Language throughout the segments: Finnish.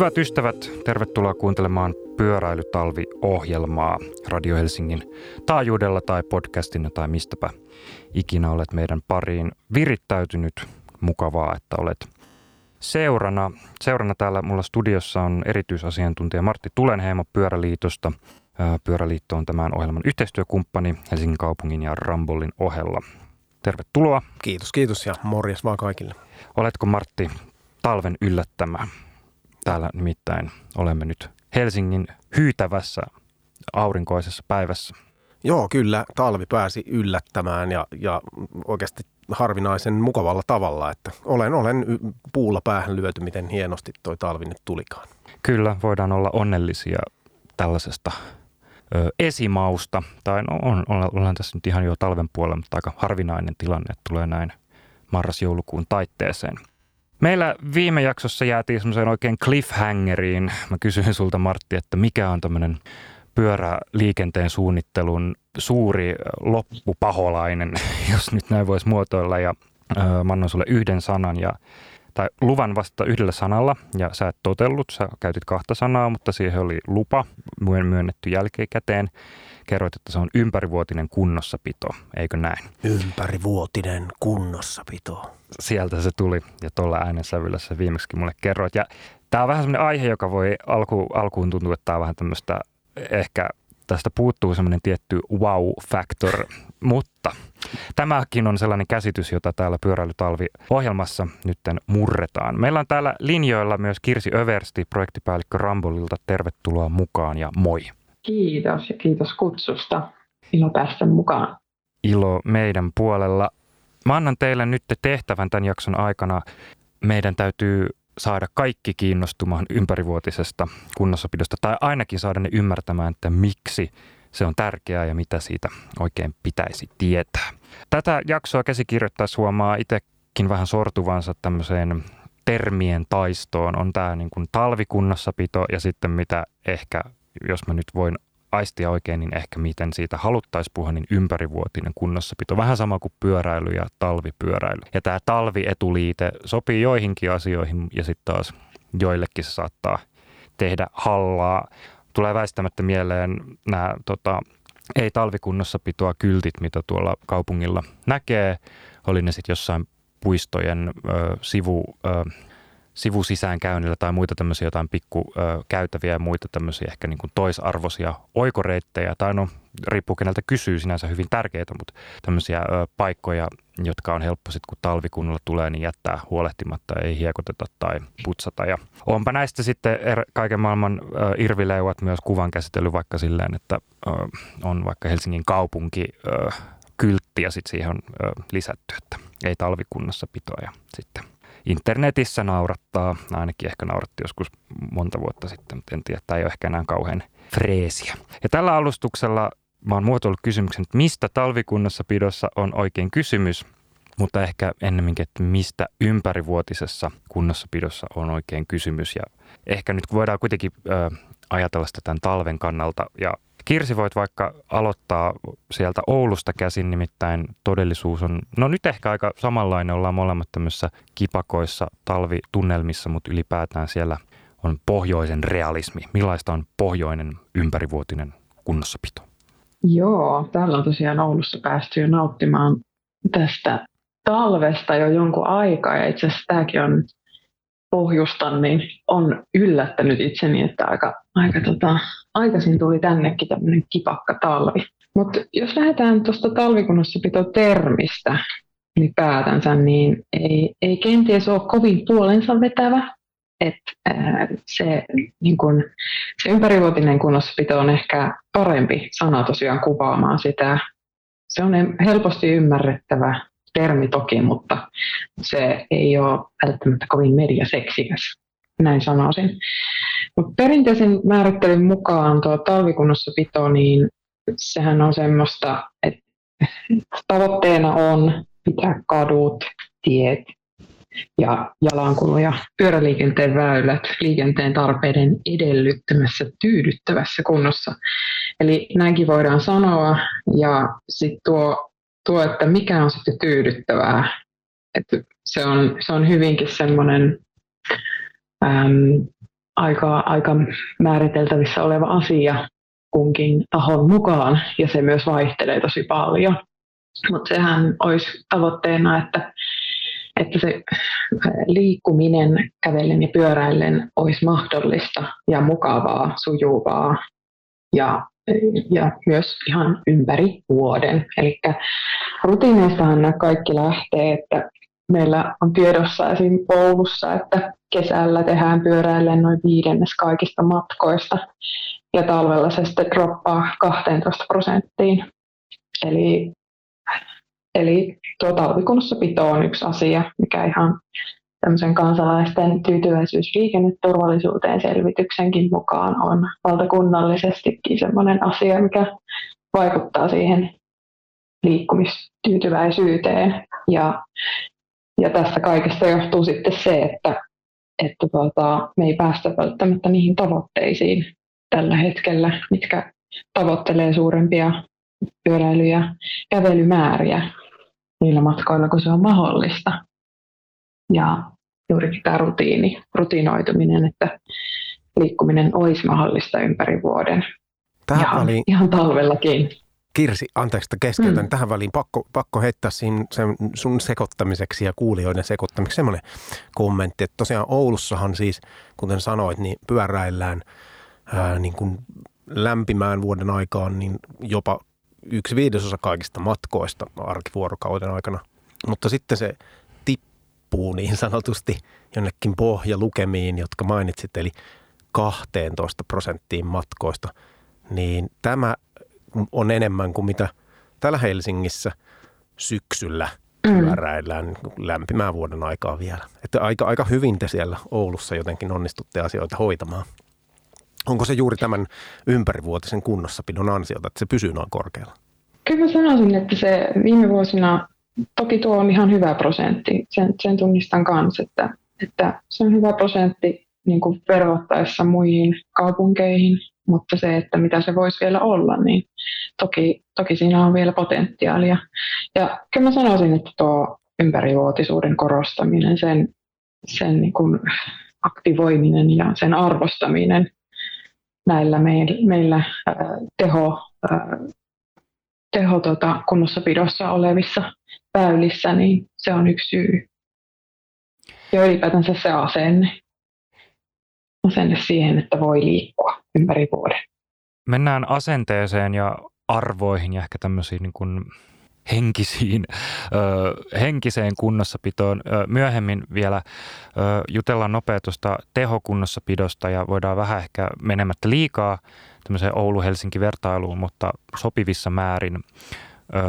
Hyvät ystävät, tervetuloa kuuntelemaan Pyöräilytalvi-ohjelmaa Radio Helsingin taajuudella tai podcastina tai mistäpä ikinä olet meidän pariin virittäytynyt. Mukavaa, että olet seurana. Seurana täällä mulla studiossa on erityisasiantuntija Martti Tulenheimo Pyöräliitosta. Pyöräliitto on tämän ohjelman yhteistyökumppani Helsingin kaupungin ja Rambollin ohella. Tervetuloa. Kiitos, kiitos ja morjes vaan kaikille. Oletko Martti talven yllättämä? Täällä nimittäin olemme nyt Helsingin hyytävässä aurinkoisessa päivässä. Joo, kyllä talvi pääsi yllättämään ja, ja oikeasti harvinaisen mukavalla tavalla, että olen, olen puulla päähän lyöty, miten hienosti toi talvi nyt tulikaan. Kyllä, voidaan olla onnellisia tällaisesta ö, esimausta, tai no, on, ollaan tässä nyt ihan jo talven puolella, mutta aika harvinainen tilanne, että tulee näin marras-joulukuun taitteeseen – Meillä viime jaksossa jäätiin semmoiseen oikein cliffhangeriin. Mä kysyin sulta Martti, että mikä on tämmöinen pyöräliikenteen suunnittelun suuri loppupaholainen, jos nyt näin voisi muotoilla. Ja äh, mä annan sulle yhden sanan ja tai luvan vasta yhdellä sanalla ja sä et totellut, sä käytit kahta sanaa, mutta siihen oli lupa myönnetty jälkikäteen kerroit, että se on ympärivuotinen kunnossapito, eikö näin? Ympärivuotinen kunnossapito. Sieltä se tuli ja tuolla äänensävyllä se viimeksi mulle kerroit. Ja tämä on vähän semmoinen aihe, joka voi alku, alkuun tuntua, että tämä on vähän tämmöistä ehkä tästä puuttuu semmoinen tietty wow-factor, mutta tämäkin on sellainen käsitys, jota täällä Pyöräilytalvi-ohjelmassa nyt murretaan. Meillä on täällä linjoilla myös Kirsi Översti, projektipäällikkö Rambolilta. Tervetuloa mukaan ja moi. Kiitos ja kiitos kutsusta. Ilo päästä mukaan. Ilo meidän puolella. Mä annan teille nyt tehtävän tämän jakson aikana. Meidän täytyy saada kaikki kiinnostumaan ympärivuotisesta kunnossapidosta tai ainakin saada ne ymmärtämään, että miksi se on tärkeää ja mitä siitä oikein pitäisi tietää. Tätä jaksoa käsikirjoittaa huomaa itsekin vähän sortuvansa tämmöiseen termien taistoon. On tämä niin kuin talvikunnossapito ja sitten mitä ehkä jos mä nyt voin aistia oikein, niin ehkä miten siitä haluttaisiin puhua, niin ympärivuotinen kunnossapito. Vähän sama kuin pyöräily ja talvipyöräily. Ja tämä talvietuliite sopii joihinkin asioihin ja sitten taas joillekin se saattaa tehdä hallaa. Tulee väistämättä mieleen nämä tota, ei talvikunnossapitoa kyltit, mitä tuolla kaupungilla näkee. Oli ne sitten jossain puistojen ö, sivu... Ö, sivusisäänkäynnillä tai muita tämmöisiä jotain pikkukäytäviä ja muita tämmöisiä ehkä niin kuin toisarvoisia oikoreittejä, tai no riippuu keneltä kysyy sinänsä hyvin tärkeitä, mutta tämmöisiä ö, paikkoja, jotka on helppo sitten kun talvikunnolla tulee, niin jättää huolehtimatta, ei hiekoteta tai putsata. Ja onpa näistä sitten er, kaiken maailman ö, irvileuvat myös kuvan käsitellyt vaikka silleen, että ö, on vaikka Helsingin kaupunki ö, kyltti ja sitten siihen on ö, lisätty, että ei talvikunnassa pitoa ja sitten internetissä naurattaa, ainakin ehkä nauratti joskus monta vuotta sitten, mutta en tiedä, tämä ei ole ehkä enää kauhean freesiä. Ja tällä alustuksella mä oon muotoillut kysymyksen, että mistä talvikunnassa pidossa on oikein kysymys, mutta ehkä ennemminkin, että mistä ympärivuotisessa kunnossapidossa on oikein kysymys. Ja ehkä nyt voidaan kuitenkin ö, ajatella sitä tämän talven kannalta ja Kirsi, voit vaikka aloittaa sieltä Oulusta käsin, nimittäin todellisuus on, no nyt ehkä aika samanlainen, ollaan molemmat tämmöisissä kipakoissa talvitunnelmissa, mutta ylipäätään siellä on pohjoisen realismi. Millaista on pohjoinen ympärivuotinen kunnossapito? Joo, täällä on tosiaan Oulussa päästy jo nauttimaan tästä talvesta jo jonkun aikaa ja itse asiassa tämäkin on pohjustan, niin on yllättänyt itseni, että aika, aika tota, aikaisin tuli tännekin tämmöinen kipakka talvi. Mutta jos lähdetään tuosta talvikunnossapito-termistä ylipäätänsä, niin ei, ei kenties ole kovin puolensa vetävä. Et, ää, se, niin kun, se ympärivuotinen kunnossapito on ehkä parempi sana tosiaan kuvaamaan sitä. Se on helposti ymmärrettävä termi toki, mutta se ei ole välttämättä kovin mediaseksikäs, näin sanoisin. Mutta perinteisen määrittelyn mukaan tuo talvikunnossapito, niin sehän on semmoista, että tavoitteena on pitää kadut, tiet ja jalankulu ja pyöräliikenteen väylät liikenteen tarpeiden edellyttämässä tyydyttävässä kunnossa. Eli näinkin voidaan sanoa. Ja sitten tuo tuo, että mikä on sitten tyydyttävää. Että se, on, se on hyvinkin semmoinen aika, aika määriteltävissä oleva asia kunkin tahon mukaan, ja se myös vaihtelee tosi paljon. Mutta sehän olisi tavoitteena, että, että se liikkuminen kävellen ja pyöräillen olisi mahdollista ja mukavaa, sujuvaa ja, ja myös ihan ympäri vuoden. Eli rutiineistahan nämä kaikki lähtee, että meillä on tiedossa esim. Oulussa, että kesällä tehdään pyöräillen noin viidennes kaikista matkoista ja talvella se sitten droppaa 12 prosenttiin. Eli, eli tuo talvikunnossapito on yksi asia, mikä ihan tämmöisen kansalaisten tyytyväisyys liikenneturvallisuuteen selvityksenkin mukaan on valtakunnallisestikin sellainen asia, mikä vaikuttaa siihen liikkumistyytyväisyyteen. Ja, ja tästä kaikesta johtuu sitten se, että, että tuota, me ei päästä välttämättä niihin tavoitteisiin tällä hetkellä, mitkä tavoittelee suurempia pyöräily- ja kävelymääriä niillä matkoilla, kun se on mahdollista. Ja juurikin tämä rutiini, rutinoituminen, että liikkuminen olisi mahdollista ympäri vuoden. Tähän ihan, väliin, ihan talvellakin. Kirsi, anteeksi, että keskeytän. Mm. Tähän väliin pakko, pakko heittää siinä sen sun sekoittamiseksi ja kuulijoiden sekoittamiseksi semmoinen kommentti, että tosiaan Oulussahan siis, kuten sanoit, niin pyöräillään ää, niin kuin lämpimään vuoden aikaan niin jopa yksi viidesosa kaikista matkoista arkivuorokauden aikana. Mutta sitten se tippuu niin sanotusti jonnekin pohjalukemiin, jotka mainitsit, eli 12 prosenttiin matkoista, niin tämä on enemmän kuin mitä täällä Helsingissä syksyllä mm. pyöräillään mm. lämpimään vuoden aikaa vielä. Että aika, aika hyvin te siellä Oulussa jotenkin onnistutte asioita hoitamaan. Onko se juuri tämän ympärivuotisen kunnossapidon ansiota, että se pysyy noin korkealla? Kyllä mä sanoisin, että se viime vuosina, toki tuo on ihan hyvä prosentti, sen, sen tunnistan kanssa, että, että se on hyvä prosentti niin kuin verrattaessa muihin kaupunkeihin, mutta se, että mitä se voisi vielä olla, niin toki, toki siinä on vielä potentiaalia. Ja kyllä mä sanoisin, että tuo ympärivuotisuuden korostaminen, sen, sen niin kuin aktivoiminen ja sen arvostaminen näillä meillä, meillä teho, teho tota, kunnossapidossa olevissa väylissä, niin se on yksi syy. Ja ylipäätänsä se asenne. Asenne siihen, että voi liikkua ympäri vuoden. Mennään asenteeseen ja arvoihin ja ehkä tämmöisiin niin kuin henkisiin, ö, henkiseen kunnossapitoon. Ö, myöhemmin vielä ö, jutellaan nopea tuosta tehokunnossapidosta ja voidaan vähän ehkä menemättä liikaa tämmöiseen Oulu-Helsinki-vertailuun, mutta sopivissa määrin. Ö,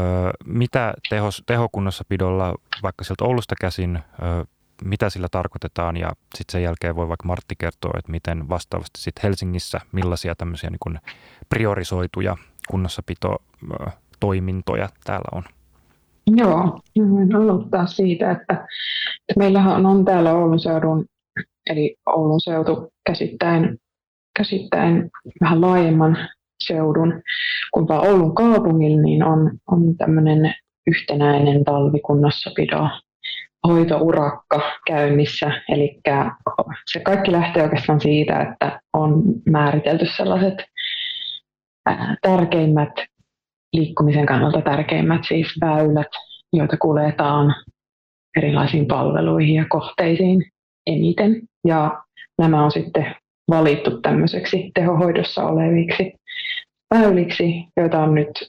mitä tehos, tehokunnossapidolla vaikka sieltä Oulusta käsin, ö, mitä sillä tarkoitetaan ja sitten sen jälkeen voi vaikka Martti kertoa, että miten vastaavasti sitten Helsingissä, millaisia tämmöisiä niin priorisoituja kunnossapito toimintoja täällä on? Joo, voin aloittaa siitä, että, että meillähän on täällä Oulun seudun, eli Oulun seutu käsittäen, käsittäen vähän laajemman seudun kuin vaan Oulun kaupungilla, niin on, on tämmöinen yhtenäinen talvikunnossapido hoitourakka käynnissä. Eli se kaikki lähtee oikeastaan siitä, että on määritelty sellaiset tärkeimmät liikkumisen kannalta tärkeimmät siis väylät, joita kuljetaan erilaisiin palveluihin ja kohteisiin eniten. Ja nämä on sitten valittu tämmöiseksi tehohoidossa oleviksi väyliksi, joita on nyt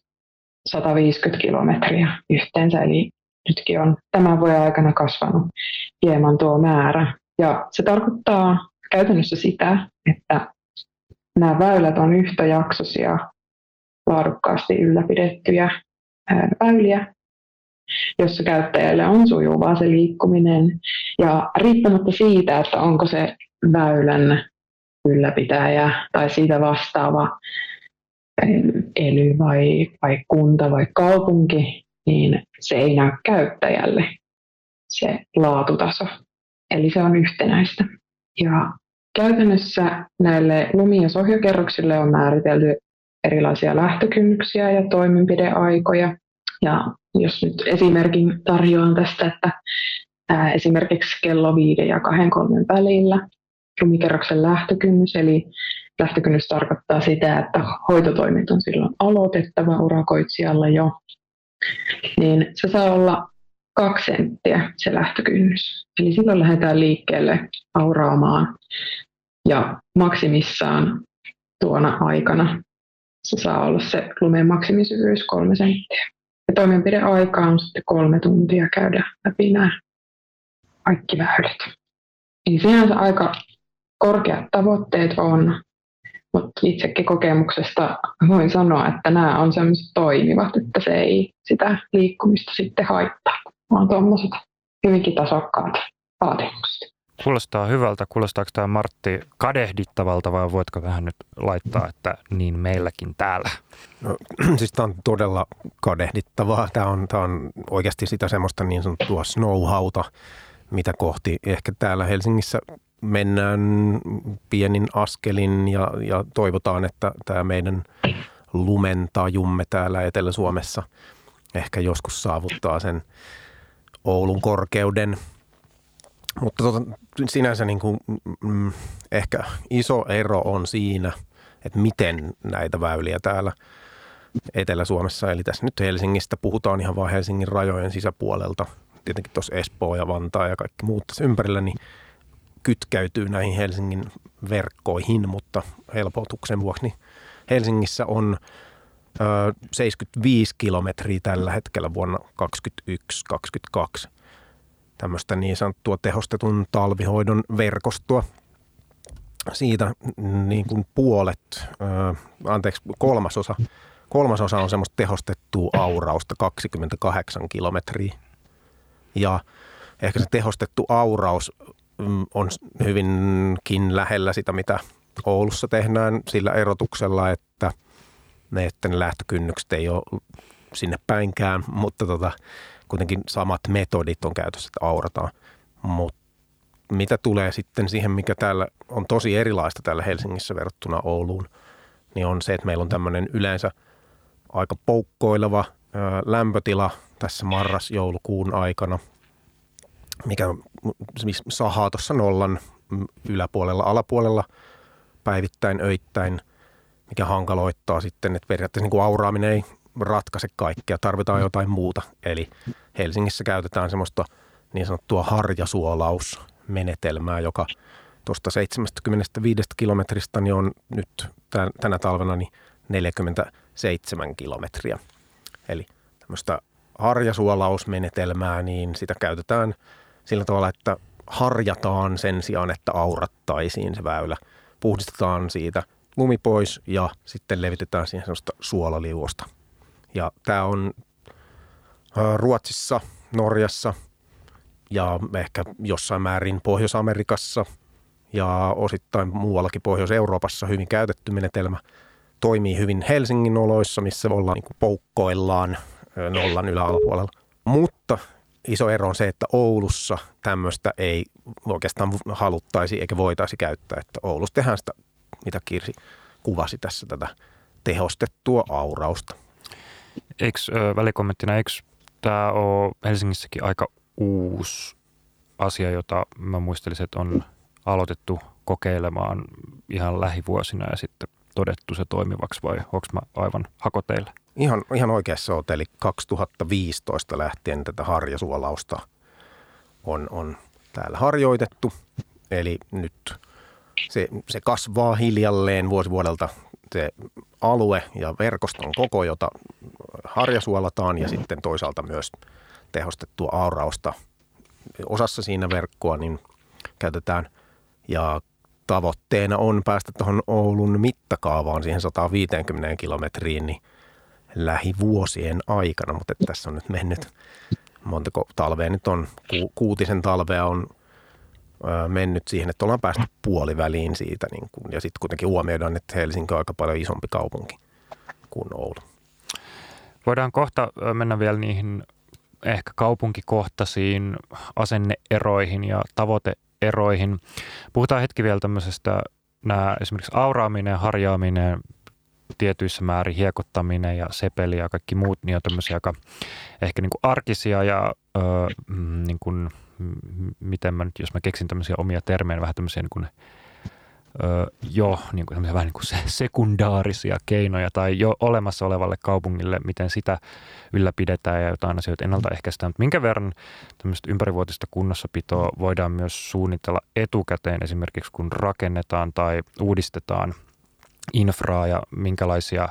150 kilometriä yhteensä, eli nytkin on tämän vuoden aikana kasvanut hieman tuo määrä. Ja se tarkoittaa käytännössä sitä, että nämä väylät on yhtäjaksoisia laadukkaasti ylläpidettyjä väyliä, jossa käyttäjälle on sujuvaa se liikkuminen. Ja riippumatta siitä, että onko se väylän ylläpitäjä tai siitä vastaava ely vai, vai kunta vai kaupunki, niin se ei näy käyttäjälle se laatutaso. Eli se on yhtenäistä. Ja käytännössä näille lumi- ja sohjokerroksille on määritelty erilaisia lähtökynnyksiä ja toimenpideaikoja. Ja jos nyt esimerkin tarjoan tästä, että esimerkiksi kello viiden ja kahden kolmen välillä lumikerroksen lähtökynnys, eli lähtökynnys tarkoittaa sitä, että hoitotoimet on silloin aloitettava urakoitsijalla jo, niin se saa olla kaksi senttiä se lähtökynnys. Eli silloin lähdetään liikkeelle auraamaan ja maksimissaan tuona aikana se saa olla se lumen maksimisyvyys kolme senttiä. Ja toimenpideaika on sitten kolme tuntia käydä läpi nämä kaikki väylät. Eli sinänsä aika korkeat tavoitteet on, mutta itsekin kokemuksesta voin sanoa, että nämä on sellaiset toimivat, että se ei sitä liikkumista sitten haittaa, vaan tuommoiset hyvinkin tasokkaat vaatimukset. Kuulostaa hyvältä. Kuulostaako tämä Martti kadehdittavalta vai voitko vähän nyt laittaa, että niin meilläkin täällä? No, siis tämä on todella kadehdittavaa. Tämä on, tämä on oikeasti sitä semmoista niin sanottua snowhauta, mitä kohti ehkä täällä Helsingissä mennään pienin askelin ja, ja toivotaan, että tämä meidän lumentajumme täällä Etelä-Suomessa ehkä joskus saavuttaa sen Oulun korkeuden. Mutta tota, sinänsä niin kuin, mm, ehkä iso ero on siinä, että miten näitä väyliä täällä Etelä-Suomessa, eli tässä nyt Helsingistä puhutaan ihan vain Helsingin rajojen sisäpuolelta, tietenkin tuossa Espoo ja Vantaa ja kaikki muut tässä ympärillä, niin kytkäytyy näihin Helsingin verkkoihin, mutta helpotuksen vuoksi niin Helsingissä on ö, 75 kilometriä tällä hetkellä vuonna 2021-2022 tämmöistä niin sanottua tehostetun talvihoidon verkostoa. Siitä niin kuin puolet, ö, anteeksi kolmasosa, kolmasosa on semmoista tehostettua aurausta 28 kilometriä. Ja ehkä se tehostettu auraus Mm, on hyvinkin lähellä sitä, mitä Oulussa tehdään sillä erotuksella, että ne, että ne lähtökynnykset ei ole sinne päinkään, mutta tota, kuitenkin samat metodit on käytössä, että aurataan. Mutta mitä tulee sitten siihen, mikä täällä on tosi erilaista täällä Helsingissä verrattuna Ouluun, niin on se, että meillä on tämmöinen yleensä aika poukkoileva lämpötila tässä marras-joulukuun aikana – mikä sahaa tuossa nollan yläpuolella, alapuolella päivittäin, öittäin, mikä hankaloittaa sitten, että periaatteessa niin kuin auraaminen ei ratkaise kaikkea, tarvitaan mm. jotain muuta. Eli Helsingissä käytetään semmoista niin sanottua harjasuolausmenetelmää, joka tuosta 75 kilometristä niin on nyt tänä talvena niin 47 kilometriä. Eli tämmöistä harjasuolausmenetelmää, niin sitä käytetään – sillä tavalla, että harjataan sen sijaan, että aurattaisiin se väylä. Puhdistetaan siitä lumi pois ja sitten levitetään siihen sellaista suolaliuosta. Ja tämä on Ruotsissa, Norjassa ja ehkä jossain määrin Pohjois-Amerikassa ja osittain muuallakin Pohjois-Euroopassa hyvin käytetty menetelmä. Toimii hyvin Helsingin oloissa, missä ollaan niin poukkoillaan nollan yläalapuolella. Mutta iso ero on se, että Oulussa tämmöistä ei oikeastaan haluttaisi eikä voitaisi käyttää. Että Oulussa tehdään sitä, mitä Kirsi kuvasi tässä tätä tehostettua aurausta. Eikö välikommenttina, eikö tämä ole Helsingissäkin aika uusi asia, jota mä muistelisin, että on aloitettu kokeilemaan ihan lähivuosina ja sitten todettu se toimivaksi vai onko mä aivan hakoteilla? Ihan, ihan oikeassa olet, eli 2015 lähtien tätä harjasuolausta on, on täällä harjoitettu. Eli nyt se, se kasvaa hiljalleen vuosi vuodelta se alue ja verkoston koko, jota harjasuolataan ja sitten toisaalta myös tehostettua aurausta. Osassa siinä verkkoa niin käytetään ja tavoitteena on päästä tuohon Oulun mittakaavaan siihen 150 kilometriin, niin lähivuosien aikana, mutta tässä on nyt mennyt montako talvea nyt on, ku, kuutisen talvea on ö, mennyt siihen, että ollaan päästy puoliväliin siitä niin kun, ja sitten kuitenkin huomioidaan, että Helsinki on aika paljon isompi kaupunki kuin Oulu. Voidaan kohta mennä vielä niihin ehkä kaupunkikohtaisiin asenneeroihin ja tavoiteeroihin. Puhutaan hetki vielä tämmöisestä nämä esimerkiksi auraaminen, harjaaminen, tietyissä määrin hiekottaminen ja sepeli ja kaikki muut, niin on tämmöisiä aika ehkä niin kuin arkisia ja öö, niin kuin, miten mä nyt, jos mä keksin tämmöisiä omia termejä, vähän tämmöisiä niin kuin ö, jo niin kuin, vähän niin kuin se, sekundaarisia keinoja tai jo olemassa olevalle kaupungille, miten sitä ylläpidetään ja jotain asioita ennaltaehkäistään. Mutta minkä verran tämmöistä ympärivuotista kunnossapitoa voidaan myös suunnitella etukäteen esimerkiksi kun rakennetaan tai uudistetaan infraa ja minkälaisia,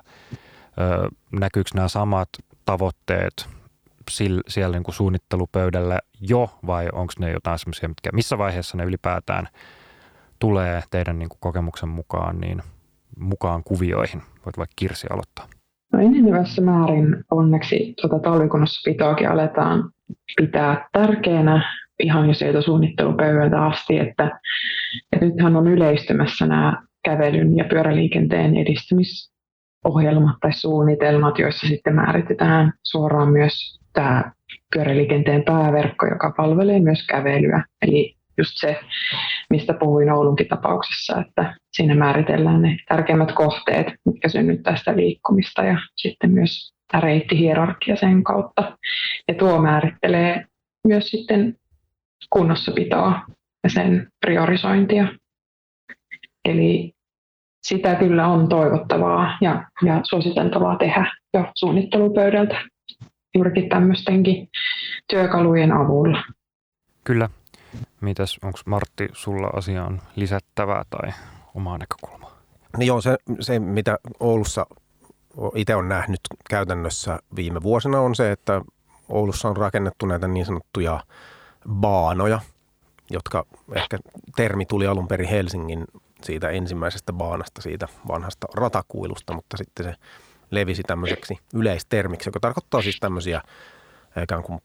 näkyykö nämä samat tavoitteet siellä niin kuin suunnittelupöydällä jo vai onko ne jotain semmoisia, mitkä, missä vaiheessa ne ylipäätään tulee teidän niin kuin kokemuksen mukaan niin mukaan kuvioihin? Voit vaikka Kirsi aloittaa. No enenevässä määrin onneksi tuota talvikunnossapitoakin aletaan pitää tärkeänä ihan jo sieltä suunnittelupöydältä asti, että, että nythän on yleistymässä nämä kävelyn ja pyöräliikenteen edistämisohjelmat tai suunnitelmat, joissa sitten määritetään suoraan myös tämä pyöräliikenteen pääverkko, joka palvelee myös kävelyä. Eli just se, mistä puhuin Oulunkin tapauksessa, että siinä määritellään ne tärkeimmät kohteet, mitkä synnyttää sitä liikkumista ja sitten myös tämä reittihierarkia sen kautta. Ja tuo määrittelee myös sitten kunnossapitoa ja sen priorisointia. Eli sitä kyllä on toivottavaa ja, ja suositeltavaa tehdä jo suunnittelupöydältä juurikin tämmöistenkin työkalujen avulla. Kyllä. Mitäs, onko Martti sulla asiaan lisättävää tai omaa näkökulmaa? No joo, se, se mitä Oulussa itse on nähnyt käytännössä viime vuosina on se, että Oulussa on rakennettu näitä niin sanottuja baanoja, jotka ehkä termi tuli alun perin Helsingin siitä ensimmäisestä baanasta, siitä vanhasta ratakuilusta, mutta sitten se levisi tämmöiseksi yleistermiksi, joka tarkoittaa siis tämmöisiä ikään kuin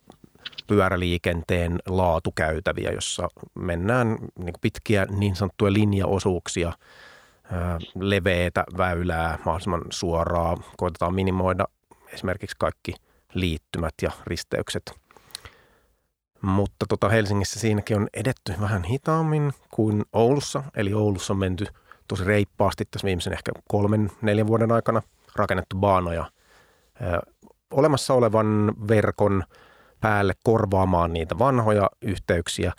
pyöräliikenteen laatukäytäviä, jossa mennään niin pitkiä niin sanottuja linjaosuuksia, leveätä väylää mahdollisimman suoraa. Koitetaan minimoida esimerkiksi kaikki liittymät ja risteykset. Mutta tota Helsingissä siinäkin on edetty vähän hitaammin kuin Oulussa. Eli Oulussa on menty tosi reippaasti tässä viimeisen ehkä kolmen, neljän vuoden aikana – rakennettu baanoja olemassa olevan verkon päälle korvaamaan niitä vanhoja yhteyksiä,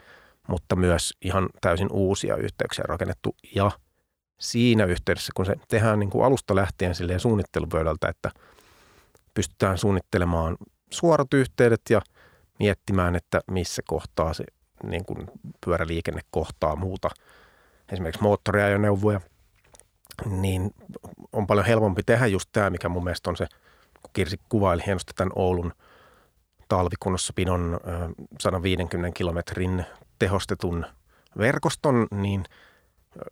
mutta myös ihan täysin uusia yhteyksiä rakennettu. Ja siinä yhteydessä, kun se tehdään niin kuin alusta lähtien silleen suunnittelupöydältä, että pystytään suunnittelemaan suorat yhteydet ja miettimään, että missä kohtaa se niin kuin pyöräliikenne kohtaa muuta, esimerkiksi moottoriajoneuvoja – niin on paljon helpompi tehdä just tämä, mikä mun mielestä on se, kun Kirsi kuvaili hienosti tämän Oulun talvikunnossapidon 150 kilometrin tehostetun verkoston, niin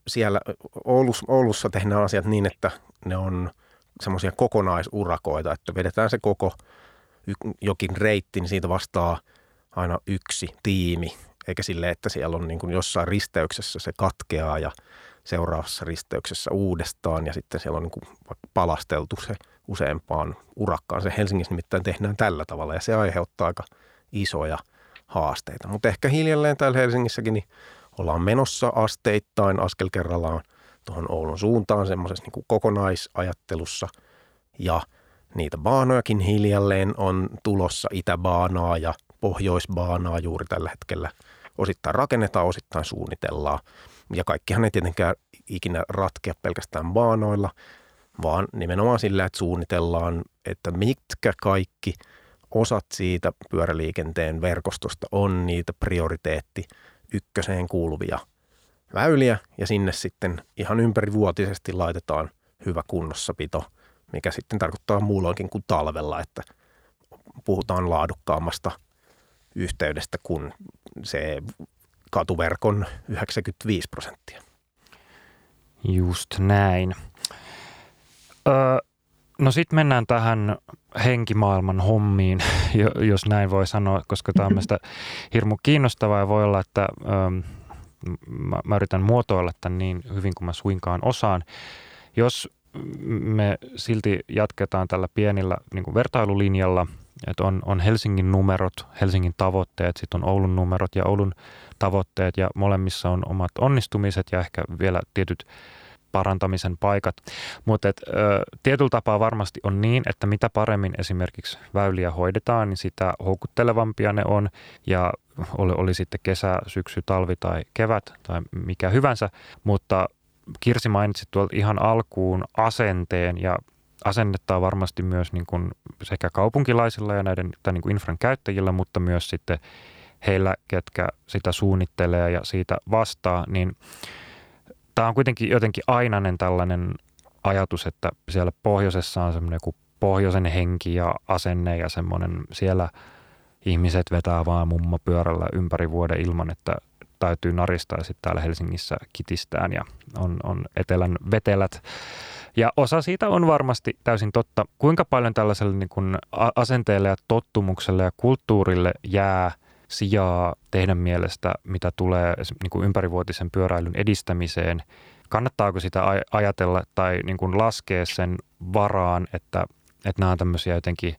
siellä Oulussa, Oulussa tehdään asiat niin, että ne on semmoisia kokonaisurakoita, että vedetään se koko jokin reitti, niin siitä vastaa aina yksi tiimi, eikä sille, että siellä on niin kuin jossain risteyksessä se katkeaa ja seuraavassa risteyksessä uudestaan ja sitten siellä on niin kuin palasteltu se useampaan urakkaan. Se Helsingissä nimittäin tehdään tällä tavalla ja se aiheuttaa aika isoja haasteita. Mutta ehkä hiljalleen täällä Helsingissäkin niin ollaan menossa asteittain askel kerrallaan tuohon Oulun suuntaan semmoisessa niin kokonaisajattelussa ja niitä baanojakin hiljalleen on tulossa itäbaanaa ja pohjoisbaanaa juuri tällä hetkellä. Osittain rakennetaan, osittain suunnitellaan. Ja kaikkihan ei tietenkään ikinä ratkea pelkästään baanoilla, vaan nimenomaan sillä, että suunnitellaan, että mitkä kaikki osat siitä pyöräliikenteen verkostosta on niitä prioriteetti ykköseen kuuluvia väyliä ja sinne sitten ihan ympärivuotisesti laitetaan hyvä kunnossapito, mikä sitten tarkoittaa muulloinkin kuin talvella, että puhutaan laadukkaammasta yhteydestä kuin se katuverkon 95 prosenttia. Just näin. Öö, no sitten mennään tähän henkimaailman hommiin, jos näin voi sanoa, koska tämä on mielestäni hirmu kiinnostavaa ja voi olla, että öö, mä, mä yritän muotoilla tämän niin hyvin kuin mä suinkaan osaan. Jos me silti jatketaan tällä pienillä niin kuin vertailulinjalla, että on, on Helsingin numerot, Helsingin tavoitteet, sitten on Oulun numerot ja Oulun tavoitteet ja molemmissa on omat onnistumiset ja ehkä vielä tietyt parantamisen paikat. Mutta et, ö, tietyllä tapaa varmasti on niin, että mitä paremmin esimerkiksi väyliä hoidetaan, niin sitä houkuttelevampia ne on. Ja oli, oli sitten kesä, syksy, talvi tai kevät tai mikä hyvänsä. Mutta Kirsi mainitsi tuolta ihan alkuun asenteen ja asennetta on varmasti myös niin kuin sekä kaupunkilaisilla ja näiden niin kuin infran käyttäjillä, mutta myös sitten heillä, ketkä sitä suunnittelee ja siitä vastaa, niin tämä on kuitenkin jotenkin ainainen tällainen ajatus, että siellä pohjoisessa on semmoinen kuin pohjoisen henki ja asenne ja semmoinen siellä ihmiset vetää vaan mummo pyörällä ympäri vuoden ilman, että täytyy naristaa ja sitten täällä Helsingissä kitistään ja on, on etelän vetelät. Ja osa siitä on varmasti täysin totta. Kuinka paljon tällaiselle niin kuin asenteelle ja tottumukselle ja kulttuurille jää sijaa teidän mielestä, mitä tulee niin kuin ympärivuotisen pyöräilyn edistämiseen? Kannattaako sitä ajatella tai niin kuin laskea sen varaan, että että nämä on tämmöisiä jotenkin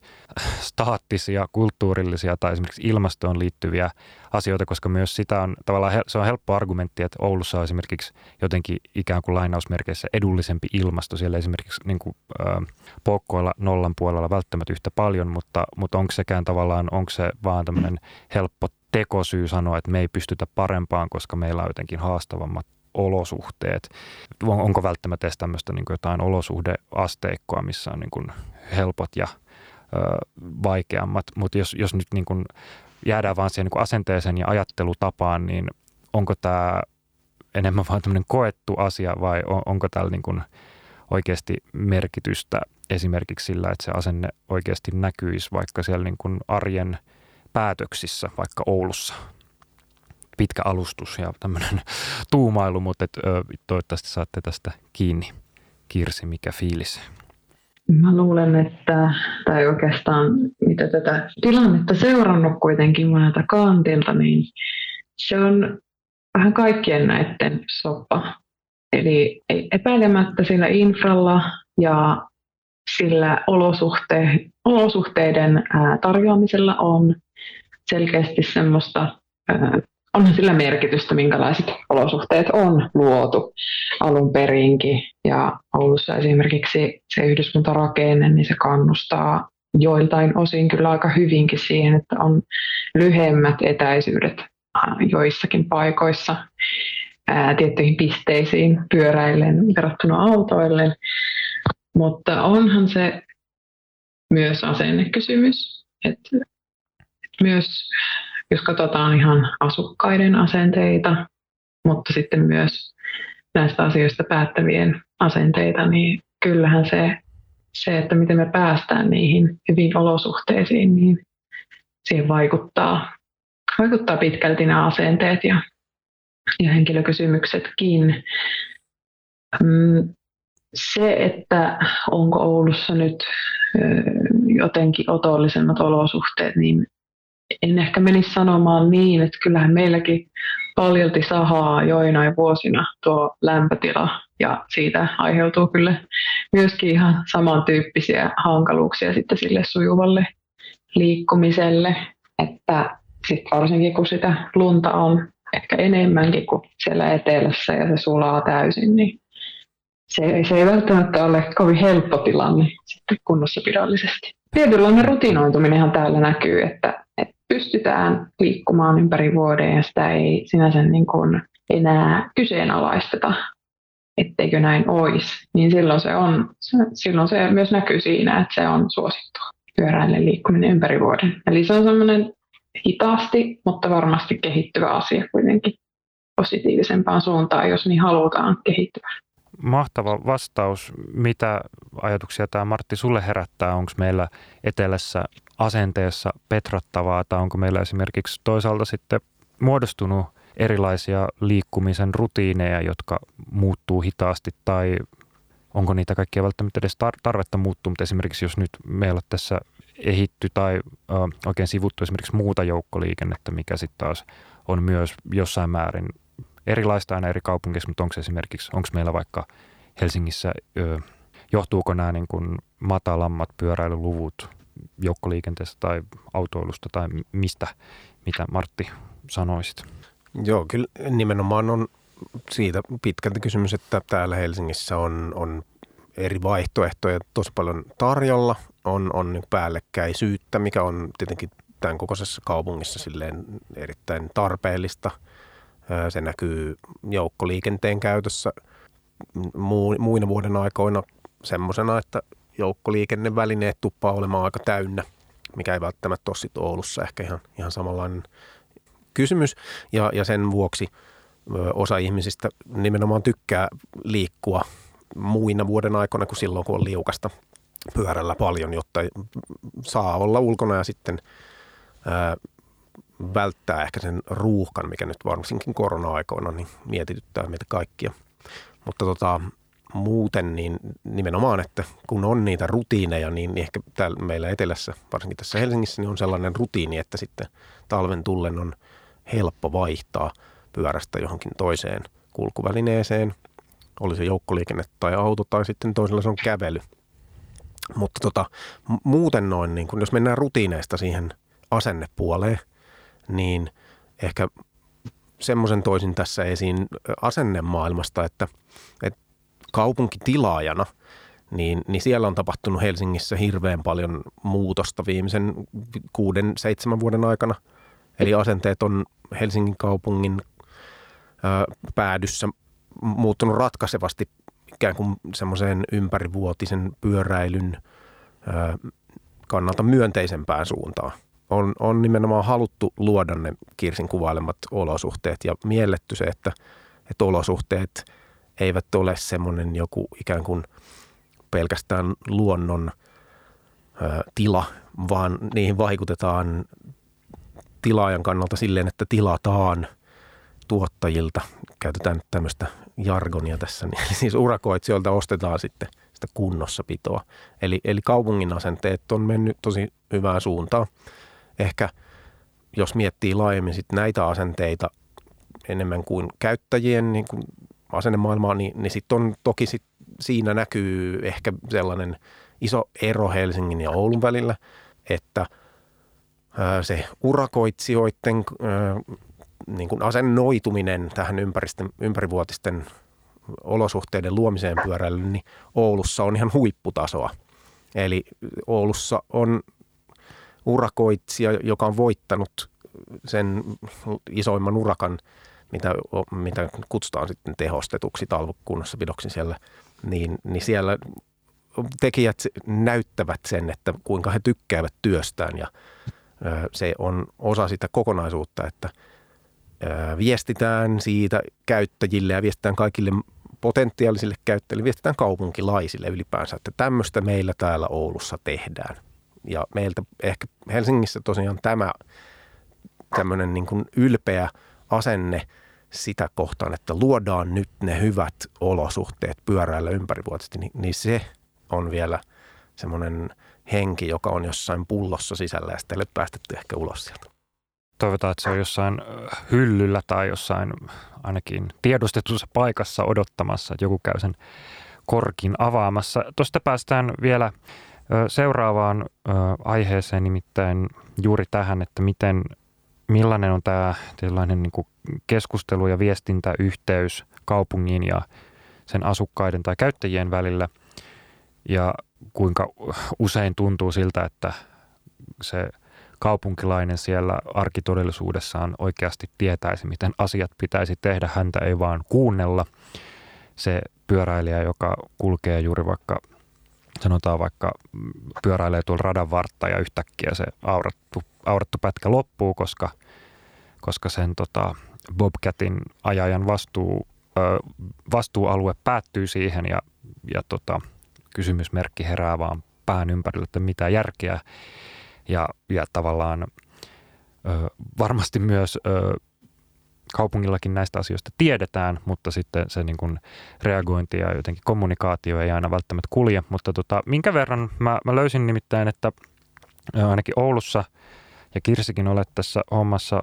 staattisia, kulttuurillisia tai esimerkiksi ilmastoon liittyviä asioita, koska myös sitä on tavallaan, se on helppo argumentti, että Oulussa on esimerkiksi jotenkin ikään kuin lainausmerkeissä edullisempi ilmasto. Siellä esimerkiksi niin kuin, äh, poukkoilla nollan puolella välttämättä yhtä paljon, mutta, mutta onko sekään tavallaan, onko se vaan tämmöinen helppo tekosyy sanoa, että me ei pystytä parempaan, koska meillä on jotenkin haastavammat olosuhteet. Onko välttämättä edes tämmöistä niin jotain olosuhdeasteikkoa, missä on niin kuin helpot ja ö, vaikeammat, mutta jos, jos nyt niin kuin jäädään vaan siihen niin kuin asenteeseen ja ajattelutapaan, niin onko tämä enemmän vaan tämmöinen koettu asia vai on, onko täällä niin kuin oikeasti merkitystä esimerkiksi sillä, että se asenne oikeasti näkyisi vaikka siellä niin kuin arjen päätöksissä, vaikka Oulussa? Pitkä alustus ja tämmöinen tuumailu, mutta et, ö, toivottavasti saatte tästä kiinni. Kirsi, mikä fiilis? Mä luulen, että, tai oikeastaan mitä tätä tilannetta seurannut kuitenkin monelta kantilta, niin se on vähän kaikkien näiden soppa. Eli epäilemättä sillä infralla ja sillä olosuhte, olosuhteiden tarjoamisella on selkeästi semmoista onhan sillä merkitystä, minkälaiset olosuhteet on luotu alun perinkin. Ja Oulussa esimerkiksi se yhdyskuntarakenne, niin se kannustaa joiltain osin kyllä aika hyvinkin siihen, että on lyhemmät etäisyydet joissakin paikoissa ää, tiettyihin pisteisiin pyöräillen verrattuna autoillen. Mutta onhan se myös asennekysymys. Että myös jos katsotaan ihan asukkaiden asenteita, mutta sitten myös näistä asioista päättävien asenteita, niin kyllähän se, se että miten me päästään niihin hyviin olosuhteisiin, niin siihen vaikuttaa, vaikuttaa pitkälti nämä asenteet ja, ja henkilökysymyksetkin. Mm, se, että onko Oulussa nyt jotenkin otollisemmat olosuhteet, niin en ehkä menisi sanomaan niin, että kyllähän meilläkin paljolti sahaa joinain vuosina tuo lämpötila ja siitä aiheutuu kyllä myöskin ihan samantyyppisiä hankaluuksia sitten sille sujuvalle liikkumiselle, että sitten varsinkin kun sitä lunta on ehkä enemmänkin kuin siellä etelässä ja se sulaa täysin, niin se, se ei välttämättä ole kovin helppo tilanne sitten kunnossapidallisesti. Tietynlainen rutinoituminenhan täällä näkyy, että pystytään liikkumaan ympäri vuoden ja sitä ei sinänsä niin kuin enää kyseenalaisteta, etteikö näin olisi, niin silloin se, on, silloin se myös näkyy siinä, että se on suosittua pyöräinen liikkuminen ympäri vuoden. Eli se on semmoinen hitaasti, mutta varmasti kehittyvä asia kuitenkin positiivisempaan suuntaan, jos niin halutaan kehittyä. Mahtava vastaus. Mitä ajatuksia tämä Martti sulle herättää? Onko meillä etelässä asenteessa petrattavaa tai onko meillä esimerkiksi toisaalta sitten muodostunut erilaisia liikkumisen rutiineja, jotka muuttuu hitaasti tai onko niitä kaikkia välttämättä edes tarvetta muuttua, mutta esimerkiksi jos nyt meillä tässä ehitty tai oikein sivuttu esimerkiksi muuta joukkoliikennettä, mikä sitten taas on myös jossain määrin erilaista aina eri kaupungeissa, mutta onko esimerkiksi, onko meillä vaikka Helsingissä, ö, johtuuko nämä niin kuin matalammat pyöräilyluvut joukkoliikenteestä tai autoilusta tai mistä, mitä Martti sanoisit? Joo, kyllä nimenomaan on siitä pitkälti kysymys, että täällä Helsingissä on, on eri vaihtoehtoja tosi paljon tarjolla, on, on päällekkäisyyttä, mikä on tietenkin tämän kokoisessa kaupungissa silleen erittäin tarpeellista. Se näkyy joukkoliikenteen käytössä muina vuoden aikoina semmoisena, että joukkoliikennevälineet tuppaa olemaan aika täynnä, mikä ei välttämättä ole sitten Oulussa ehkä ihan, ihan samanlainen kysymys. Ja, ja sen vuoksi osa ihmisistä nimenomaan tykkää liikkua muina vuoden aikoina kuin silloin, kun on liukasta pyörällä paljon, jotta saa olla ulkona ja sitten ää, välttää ehkä sen ruuhkan, mikä nyt varsinkin korona-aikoina niin mietityttää meitä kaikkia. Mutta tota, muuten niin nimenomaan, että kun on niitä rutiineja, niin, ehkä täällä meillä etelässä, varsinkin tässä Helsingissä, niin on sellainen rutiini, että sitten talven tullen on helppo vaihtaa pyörästä johonkin toiseen kulkuvälineeseen. Oli se joukkoliikenne tai auto tai sitten toisella se on kävely. Mutta tota, muuten noin, niin kun jos mennään rutiineista siihen asennepuoleen, niin ehkä semmoisen toisin tässä esiin asennemaailmasta, että, että kaupunkitilaajana, niin, niin siellä on tapahtunut Helsingissä hirveän paljon muutosta viimeisen kuuden, seitsemän vuoden aikana. Eli asenteet on Helsingin kaupungin ö, päädyssä muuttunut ratkaisevasti ikään kuin semmoiseen ympärivuotisen pyöräilyn ö, kannalta myönteisempään suuntaan. On, on nimenomaan haluttu luoda ne Kirsin kuvailemat olosuhteet ja mielletty se, että, että olosuhteet – eivät ole semmoinen joku ikään kuin pelkästään luonnon ö, tila, vaan niihin vaikutetaan tilaajan kannalta silleen, että tilataan tuottajilta, käytetään tämmöistä jargonia tässä, niin siis urakoitsijoilta ostetaan sitten sitä kunnossapitoa. Eli, eli kaupungin asenteet on mennyt tosi hyvään suuntaan. Ehkä jos miettii laajemmin sit näitä asenteita enemmän kuin käyttäjien niin kuin asennemaailmaa, niin, niin sitten on toki sit siinä näkyy ehkä sellainen iso ero Helsingin ja Oulun välillä, että se urakoitsijoiden niin kuin asennoituminen tähän ympärivuotisten olosuhteiden luomiseen pyöräilylle, niin Oulussa on ihan huipputasoa. Eli Oulussa on urakoitsija, joka on voittanut sen isoimman urakan – mitä, mitä kutsutaan sitten tehostetuksi talvikunnossapidoksi siellä, niin, niin siellä tekijät näyttävät sen, että kuinka he tykkäävät työstään ja se on osa sitä kokonaisuutta, että viestitään siitä käyttäjille ja viestitään kaikille potentiaalisille käyttäjille, viestitään kaupunkilaisille ylipäänsä, että tämmöistä meillä täällä Oulussa tehdään. Ja meiltä ehkä Helsingissä tosiaan tämä tämmöinen niin kuin ylpeä – asenne sitä kohtaan, että luodaan nyt ne hyvät olosuhteet pyöräillä ympärivuotisesti, niin, niin se on vielä semmoinen henki, joka on jossain pullossa sisällä ja sitten ei ole päästetty ehkä ulos sieltä. Toivotaan, että se on jossain hyllyllä tai jossain ainakin tiedostetussa paikassa odottamassa, että joku käy sen korkin avaamassa. Tuosta päästään vielä seuraavaan aiheeseen, nimittäin juuri tähän, että miten millainen on tämä tällainen niin kuin keskustelu- ja viestintäyhteys kaupungin ja sen asukkaiden tai käyttäjien välillä ja kuinka usein tuntuu siltä, että se kaupunkilainen siellä arkitodellisuudessaan oikeasti tietäisi, miten asiat pitäisi tehdä. Häntä ei vaan kuunnella. Se pyöräilijä, joka kulkee juuri vaikka sanotaan vaikka pyöräilee tuolla radan vartta ja yhtäkkiä se aurattu, aurattu pätkä loppuu, koska, koska sen tota Bobcatin ajajan vastuu, ö, vastuualue päättyy siihen ja, ja tota, kysymysmerkki herää vaan pään ympärillä, että mitä järkeä. Ja, ja tavallaan ö, varmasti myös ö, kaupungillakin näistä asioista tiedetään, mutta sitten se niin kuin reagointi ja jotenkin kommunikaatio ei aina välttämättä kulje. Mutta tota, minkä verran mä, mä löysin nimittäin, että ainakin Oulussa ja Kirsikin olet tässä hommassa,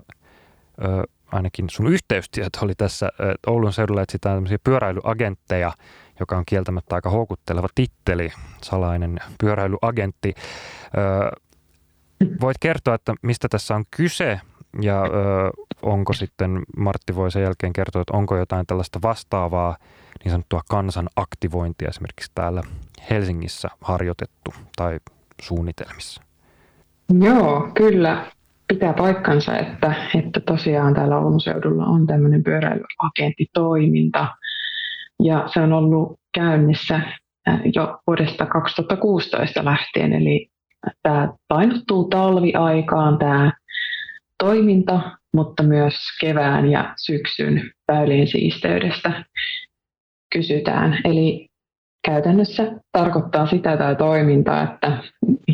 ö, ainakin sun yhteystieto oli tässä Oulun seudulla, että sitä tämmöisiä pyöräilyagentteja, joka on kieltämättä aika houkutteleva titteli, salainen pyöräilyagentti. Ö, voit kertoa, että mistä tässä on kyse ja ö, onko sitten, Martti voi sen jälkeen kertoa, että onko jotain tällaista vastaavaa niin sanottua kansan aktivointia esimerkiksi täällä Helsingissä harjoitettu tai suunnitelmissa? Joo, kyllä. Pitää paikkansa, että, että tosiaan täällä Oulun seudulla on tämmöinen pyöräilyagenttitoiminta, Ja se on ollut käynnissä jo vuodesta 2016 lähtien, eli tämä painottuu talviaikaan tämä toiminta, mutta myös kevään ja syksyn väylien siisteydestä kysytään. Eli käytännössä tarkoittaa sitä tai toimintaa, että,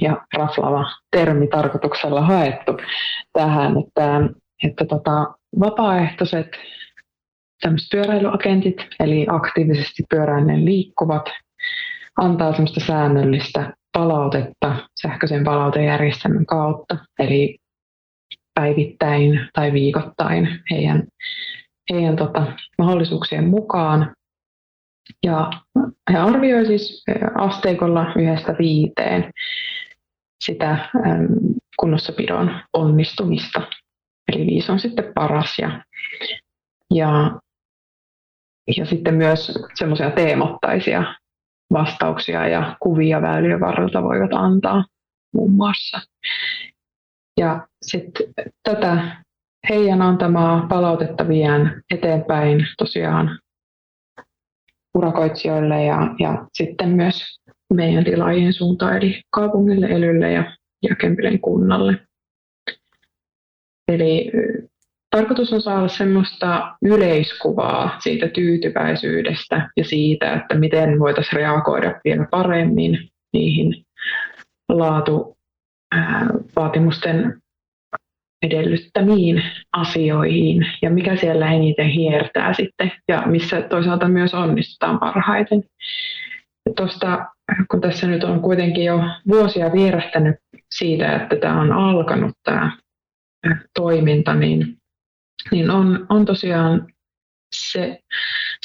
ja raflava termi tarkoituksella haettu tähän, että, että tota, vapaaehtoiset pyöräilyagentit, eli aktiivisesti pyöräinen liikkuvat, antaa säännöllistä palautetta sähköisen palautejärjestelmän kautta, eli päivittäin tai viikoittain heidän, heidän tota, mahdollisuuksien mukaan. Ja he arvioivat siis asteikolla yhdestä viiteen sitä kunnossapidon onnistumista. Eli viisi on sitten paras. Ja, ja, ja sitten myös semmoisia teemottaisia vastauksia ja kuvia väylien varrelta voivat antaa muun muassa. Ja sitten tätä heidän antamaa palautetta vien eteenpäin tosiaan urakoitsijoille ja, ja sitten myös meidän tilaajien suuntaan, eli kaupungille, elylle ja, ja Kempilen kunnalle. Eli tarkoitus on saada semmoista yleiskuvaa siitä tyytyväisyydestä ja siitä, että miten voitaisiin reagoida vielä paremmin niihin laatuvaatimusten edellyttämiin asioihin ja mikä siellä eniten hiertää sitten ja missä toisaalta myös onnistutaan parhaiten. Tuosta, kun tässä nyt on kuitenkin jo vuosia vierähtänyt siitä, että tämä on alkanut tämä toiminta, niin, niin on, on tosiaan se,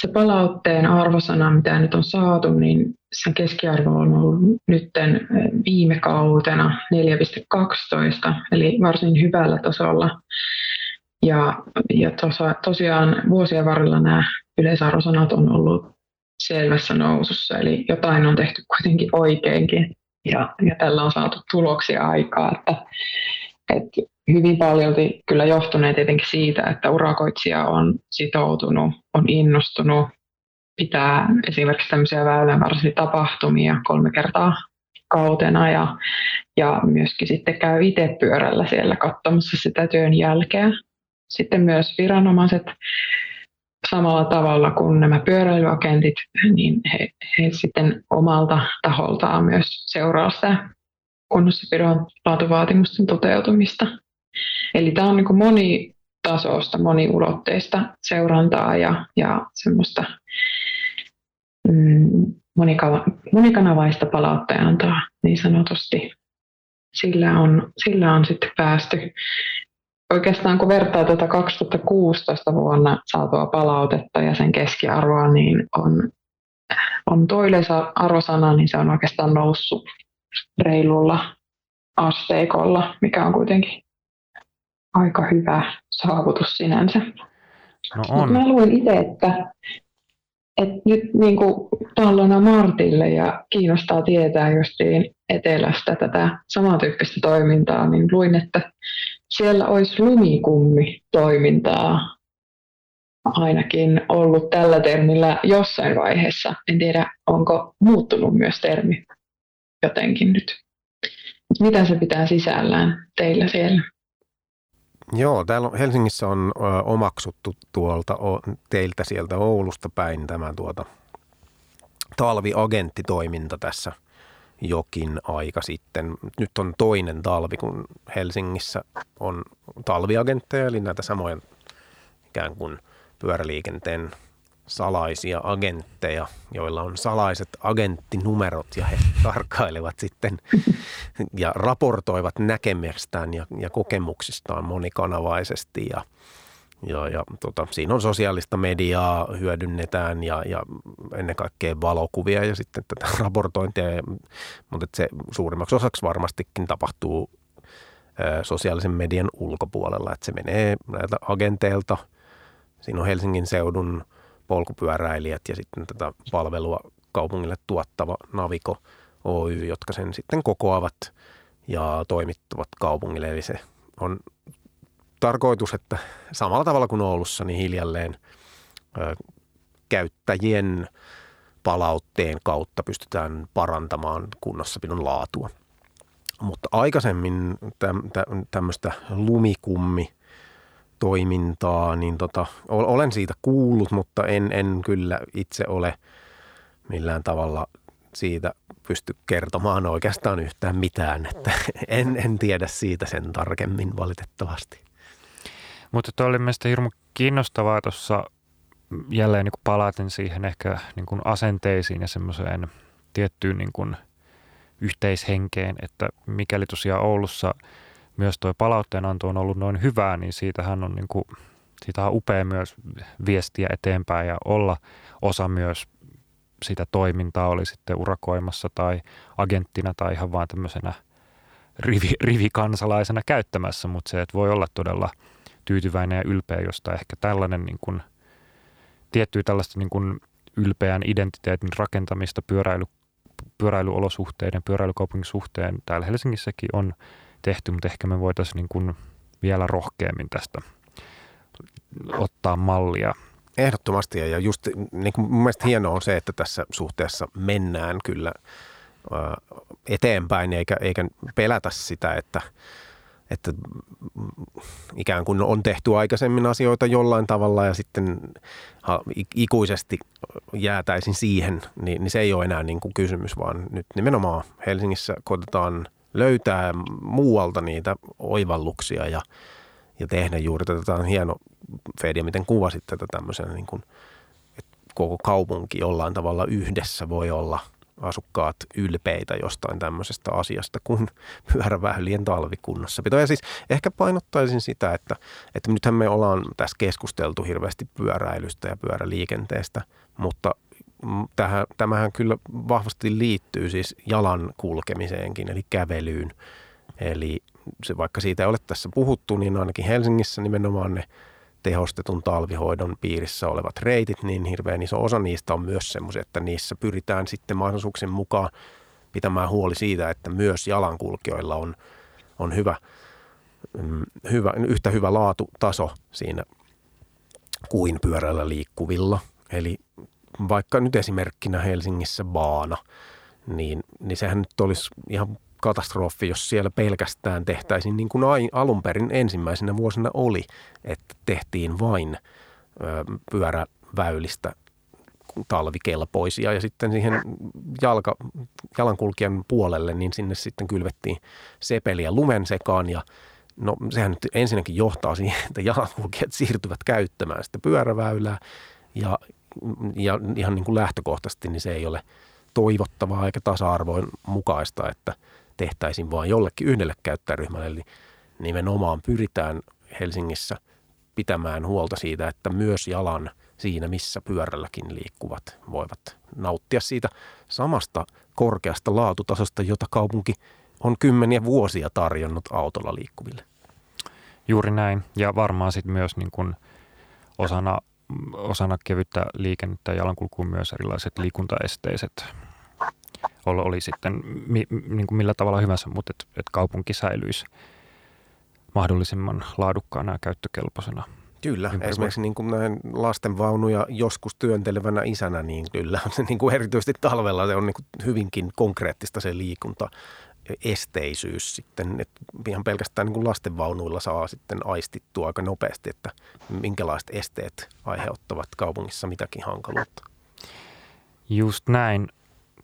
se palautteen arvosana, mitä nyt on saatu, niin sen keskiarvo on ollut nyt viime kautena 4,12, eli varsin hyvällä tasolla. Ja, ja tosa, tosiaan vuosien varrella nämä yleisarvosanat on ollut selvässä nousussa, eli jotain on tehty kuitenkin oikeinkin, ja, ja tällä on saatu tuloksia aikaa, että, että hyvin paljon kyllä johtuneen tietenkin siitä, että urakoitsija on sitoutunut, on innostunut, pitää esimerkiksi tämmöisiä tapahtumia kolme kertaa kautena ja, ja myöskin sitten käy itse pyörällä siellä katsomassa sitä työn jälkeä. Sitten myös viranomaiset samalla tavalla kuin nämä pyöräilyagentit, niin he, he sitten omalta taholtaan myös seuraa sitä kunnossapidon laatuvaatimusten toteutumista. Eli tämä on niin monitasoista, moniulotteista seurantaa ja, ja semmoista mm, monikanavaista palauttajantaa niin sanotusti. Sillä on, sillä on sitten päästy oikeastaan kun vertaa tuota 2016 vuonna saatua palautetta ja sen keskiarvoa, niin on, on tuo arvosana, niin se on oikeastaan noussut reilulla asteikolla, mikä on kuitenkin aika hyvä saavutus sinänsä. No on. mä luin itse, että, että nyt niin kuin pallona Martille ja kiinnostaa tietää justiin etelästä tätä samantyyppistä toimintaa, niin luin, että siellä olisi lumikummi toimintaa ainakin ollut tällä termillä jossain vaiheessa. En tiedä, onko muuttunut myös termi jotenkin nyt. Mitä se pitää sisällään teillä siellä? Joo, täällä on, Helsingissä on ö, omaksuttu tuolta o, teiltä sieltä Oulusta päin tämä tuota, talviagenttitoiminta tässä jokin aika sitten. Nyt on toinen talvi, kun Helsingissä on talviagentteja, eli näitä samoja ikään kuin pyöräliikenteen salaisia agentteja, joilla on salaiset agenttinumerot ja he tarkkailevat sitten ja raportoivat näkemystään ja, ja kokemuksistaan monikanavaisesti ja, ja, ja tota, siinä on sosiaalista mediaa hyödynnetään ja, ja ennen kaikkea valokuvia ja sitten tätä raportointia, ja, mutta se suurimmaksi osaksi varmastikin tapahtuu ä, sosiaalisen median ulkopuolella, että se menee näiltä agenteilta. Siinä on Helsingin seudun polkupyöräilijät ja sitten tätä palvelua kaupungille tuottava Navico Oy, jotka sen sitten kokoavat ja toimittavat kaupungille. Eli se on tarkoitus, että samalla tavalla kuin Oulussa, niin hiljalleen käyttäjien palautteen kautta pystytään parantamaan kunnossapidon laatua. Mutta aikaisemmin tämmöistä lumikummi toimintaa, niin tota, olen siitä kuullut, mutta en, en kyllä itse ole millään tavalla siitä pysty kertomaan oikeastaan yhtään mitään. Että en, en tiedä siitä sen tarkemmin valitettavasti. Mutta tuo oli mielestäni hirmu kiinnostavaa tuossa jälleen niin palaten siihen ehkä niin kuin asenteisiin ja semmoiseen tiettyyn niin kuin yhteishenkeen, että mikäli tosiaan Oulussa myös tuo palautteenanto on ollut noin hyvää, niin siitähän on, niin kuin, siitä on upea myös viestiä eteenpäin ja olla osa myös sitä toimintaa, oli sitten urakoimassa tai agenttina tai ihan vaan tämmöisenä rivi, rivikansalaisena käyttämässä, mutta se, että voi olla todella tyytyväinen ja ylpeä, josta ehkä tällainen niin kuin, tiettyä tällaista niin kuin ylpeän identiteetin rakentamista pyöräily, pyöräilyolosuhteiden, pyöräilykaupungin suhteen täällä Helsingissäkin on tehty, mutta ehkä me voitaisiin niin kuin vielä rohkeammin tästä ottaa mallia. Ehdottomasti ja just niin kuin mun mielestä hienoa on se, että tässä suhteessa mennään kyllä eteenpäin eikä, eikä pelätä sitä, että – että ikään kuin on tehty aikaisemmin asioita jollain tavalla ja sitten ikuisesti jäätäisin siihen, niin, niin se ei ole enää niin kuin kysymys, vaan nyt nimenomaan Helsingissä koitetaan löytää muualta niitä oivalluksia ja, ja tehdä juuri tätä. Tämä on hieno, Fedia, miten kuvasit tätä tämmöisenä, niin kuin, että koko kaupunki jollain tavalla yhdessä voi olla – asukkaat ylpeitä jostain tämmöisestä asiasta kuin pyöräväylien talvikunnossapito. Ja siis ehkä painottaisin sitä, että, että nythän me ollaan tässä keskusteltu hirveästi pyöräilystä ja pyöräliikenteestä, mutta tähän, tämähän kyllä vahvasti liittyy siis jalan kulkemiseenkin, eli kävelyyn. Eli se, vaikka siitä ei ole tässä puhuttu, niin ainakin Helsingissä nimenomaan ne – tehostetun talvihoidon piirissä olevat reitit, niin hirveän iso osa niistä on myös semmoisia, että niissä pyritään sitten mahdollisuuksien mukaan pitämään huoli siitä, että myös jalankulkijoilla on, on hyvä, mm, hyvä, yhtä hyvä laatutaso siinä kuin pyörällä liikkuvilla. Eli vaikka nyt esimerkkinä Helsingissä Baana, niin, niin sehän nyt olisi ihan katastrofi, jos siellä pelkästään tehtäisiin niin kuin alun perin ensimmäisenä vuosina oli, että tehtiin vain pyöräväylistä talvikelpoisia ja sitten siihen jalka, jalankulkijan puolelle, niin sinne sitten kylvettiin sepeliä lumen sekaan ja no sehän nyt ensinnäkin johtaa siihen, että jalankulkijat siirtyvät käyttämään sitä pyöräväylää ja, ja ihan niin kuin lähtökohtaisesti niin se ei ole toivottavaa eikä tasa-arvoin mukaista, että – tehtäisiin vain jollekin yhdelle käyttäjäryhmälle. Eli nimenomaan pyritään Helsingissä pitämään huolta siitä, että myös jalan siinä, missä pyörälläkin liikkuvat, voivat nauttia siitä samasta korkeasta laatutasosta, jota kaupunki on kymmeniä vuosia tarjonnut autolla liikkuville. Juuri näin. Ja varmaan sitten myös niin kun osana, osana kevyttä liikennettä ja jalankulkuun myös erilaiset liikuntaesteiset oli, oli sitten mi, niin kuin millä tavalla hyvänsä, mutta että et kaupunki säilyisi mahdollisimman laadukkaana ja käyttökelpoisena. Kyllä, esimerkiksi niin kuin näin lastenvaunuja joskus työntelevänä isänä, niin kyllä se niin kuin erityisesti talvella se on niin kuin hyvinkin konkreettista se liikunta esteisyys sitten, että ihan pelkästään niin lastenvaunuilla saa sitten aistittua aika nopeasti, että minkälaiset esteet aiheuttavat kaupungissa mitäkin hankaluutta. Just näin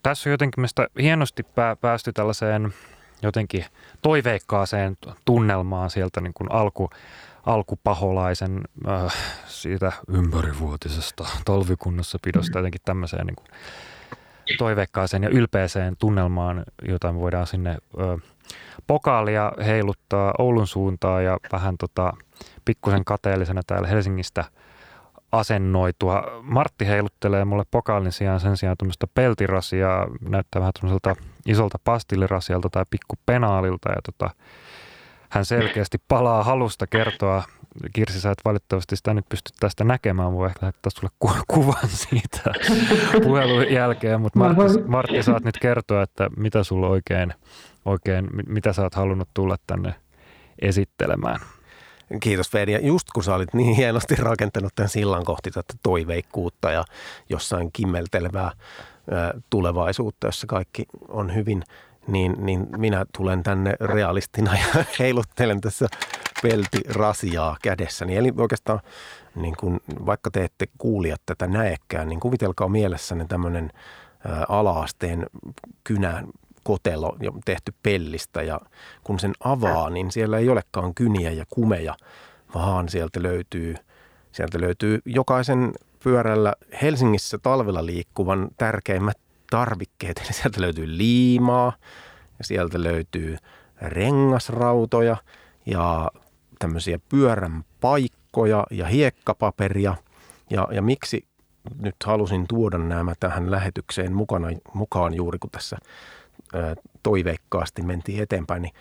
tässä on jotenkin mistä hienosti päästy tällaiseen jotenkin toiveikkaaseen tunnelmaan sieltä niin kuin alku, alkupaholaisen äh, siitä ympärivuotisesta talvikunnossapidosta jotenkin tämmöiseen niin kuin toiveikkaaseen ja ylpeäseen tunnelmaan, jota me voidaan sinne äh, pokaalia heiluttaa Oulun suuntaan ja vähän tota, pikkusen kateellisena täällä Helsingistä – asennoitua. Martti heiluttelee mulle pokaalin sijaan sen sijaan tuommoista peltirasiaa, näyttää vähän tuommoiselta isolta pastillirasialta tai pikkupenaalilta ja tota, hän selkeästi palaa halusta kertoa. Kirsi, sä et valitettavasti sitä nyt pysty tästä näkemään, voi ehkä lähettää sulle ku- kuvan siitä puhelun jälkeen, mutta Martti, Martti, saat nyt kertoa, että mitä sulla oikein, oikein, mitä sä oot halunnut tulla tänne esittelemään. Kiitos Fedi. Just kun sä olit niin hienosti rakentanut tämän sillan kohti tätä toiveikkuutta ja jossain kimmeltelevää tulevaisuutta, jossa kaikki on hyvin, niin, niin minä tulen tänne realistina ja heiluttelen tässä peltirasiaa kädessäni. Eli oikeastaan niin kun, vaikka te ette kuulijat tätä näekään, niin kuvitelkaa mielessänne tämmöinen alaasteen kynän kotelo tehty pellistä ja kun sen avaa, niin siellä ei olekaan kyniä ja kumeja, vaan sieltä löytyy, sieltä löytyy jokaisen pyörällä Helsingissä talvella liikkuvan tärkeimmät tarvikkeet. Eli sieltä löytyy liimaa ja sieltä löytyy rengasrautoja ja tämmöisiä pyörän paikkoja ja hiekkapaperia. Ja, ja miksi nyt halusin tuoda nämä tähän lähetykseen mukana, mukaan juuri kun tässä toiveikkaasti mentiin eteenpäin, niin,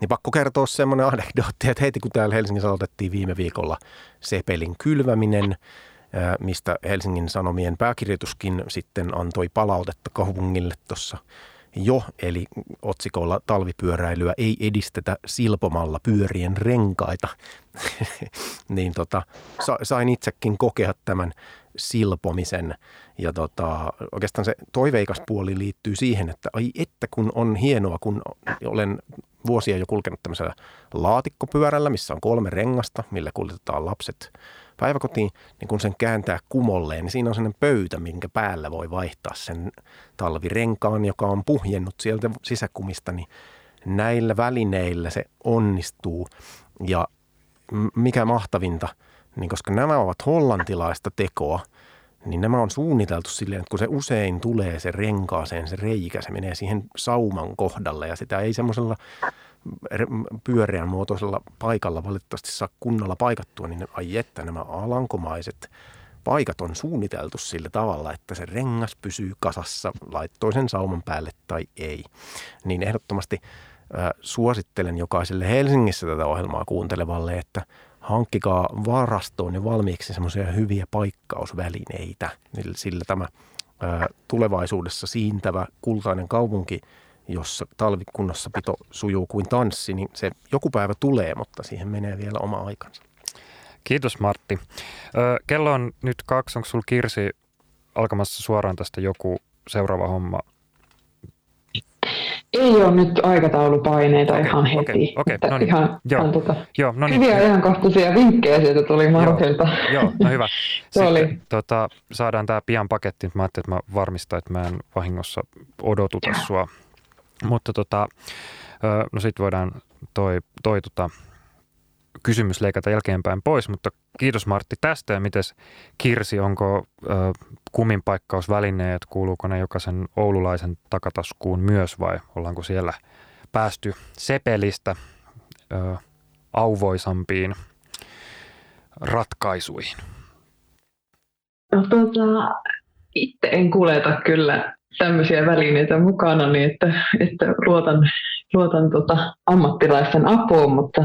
niin pakko kertoa semmoinen anekdootti, että heti kun täällä Helsingissä aloitettiin viime viikolla Sepelin kylväminen, mistä Helsingin Sanomien pääkirjoituskin sitten antoi palautetta kaupungille tuossa jo, eli otsikolla talvipyöräilyä ei edistetä silpomalla pyörien renkaita, niin tota, sain itsekin kokea tämän silpomisen. Ja tota, oikeastaan se toiveikas puoli liittyy siihen, että ai että kun on hienoa, kun olen vuosia jo kulkenut tämmöisellä laatikkopyörällä, missä on kolme rengasta, millä kuljetetaan lapset päiväkotiin, niin kun sen kääntää kumolleen, niin siinä on sellainen pöytä, minkä päällä voi vaihtaa sen talvirenkaan, joka on puhjennut sieltä sisäkumista, niin näillä välineillä se onnistuu. Ja mikä mahtavinta, niin koska nämä ovat hollantilaista tekoa, niin nämä on suunniteltu silleen, että kun se usein tulee se renkaaseen, se reikä, se menee siihen sauman kohdalle ja sitä ei semmoisella pyöreän muotoisella paikalla valitettavasti saa kunnolla paikattua, niin ai että nämä alankomaiset paikat on suunniteltu sillä tavalla, että se rengas pysyy kasassa, laittoi sen sauman päälle tai ei. Niin ehdottomasti äh, suosittelen jokaiselle Helsingissä tätä ohjelmaa kuuntelevalle, että hankkikaa varastoon jo valmiiksi semmoisia hyviä paikkausvälineitä, sillä tämä tulevaisuudessa siintävä kultainen kaupunki – jossa talvikunnossapito sujuu kuin tanssi, niin se joku päivä tulee, mutta siihen menee vielä oma aikansa. Kiitos Martti. Kello on nyt kaksi. Onko sinulla Kirsi alkamassa suoraan tästä joku seuraava homma? Ei ole nyt aikataulupaineita okay, ihan heti. Okei, okay, okay, no niin. Ihan, joo, ihan tota, joo, no niin. hyviä ajankohtaisia vinkkejä sieltä tuli Markilta. Joo, joo, no hyvä. Se oli. Tota, saadaan tämä pian paketti. Mä ajattelin, että mä varmistan, että mä en vahingossa odotuta sua mutta tota, no sitten voidaan toi, toi tota, kysymys leikata jälkeenpäin pois, mutta kiitos Martti tästä ja mites Kirsi, onko ö, kuminpaikkausvälineet, kuuluuko ne jokaisen oululaisen takataskuun myös vai ollaanko siellä päästy sepelistä ö, auvoisampiin ratkaisuihin? No tota, itse en kuljeta kyllä tämmöisiä välineitä mukana, niin että, että luotan, luotan tota ammattilaisten apuun, mutta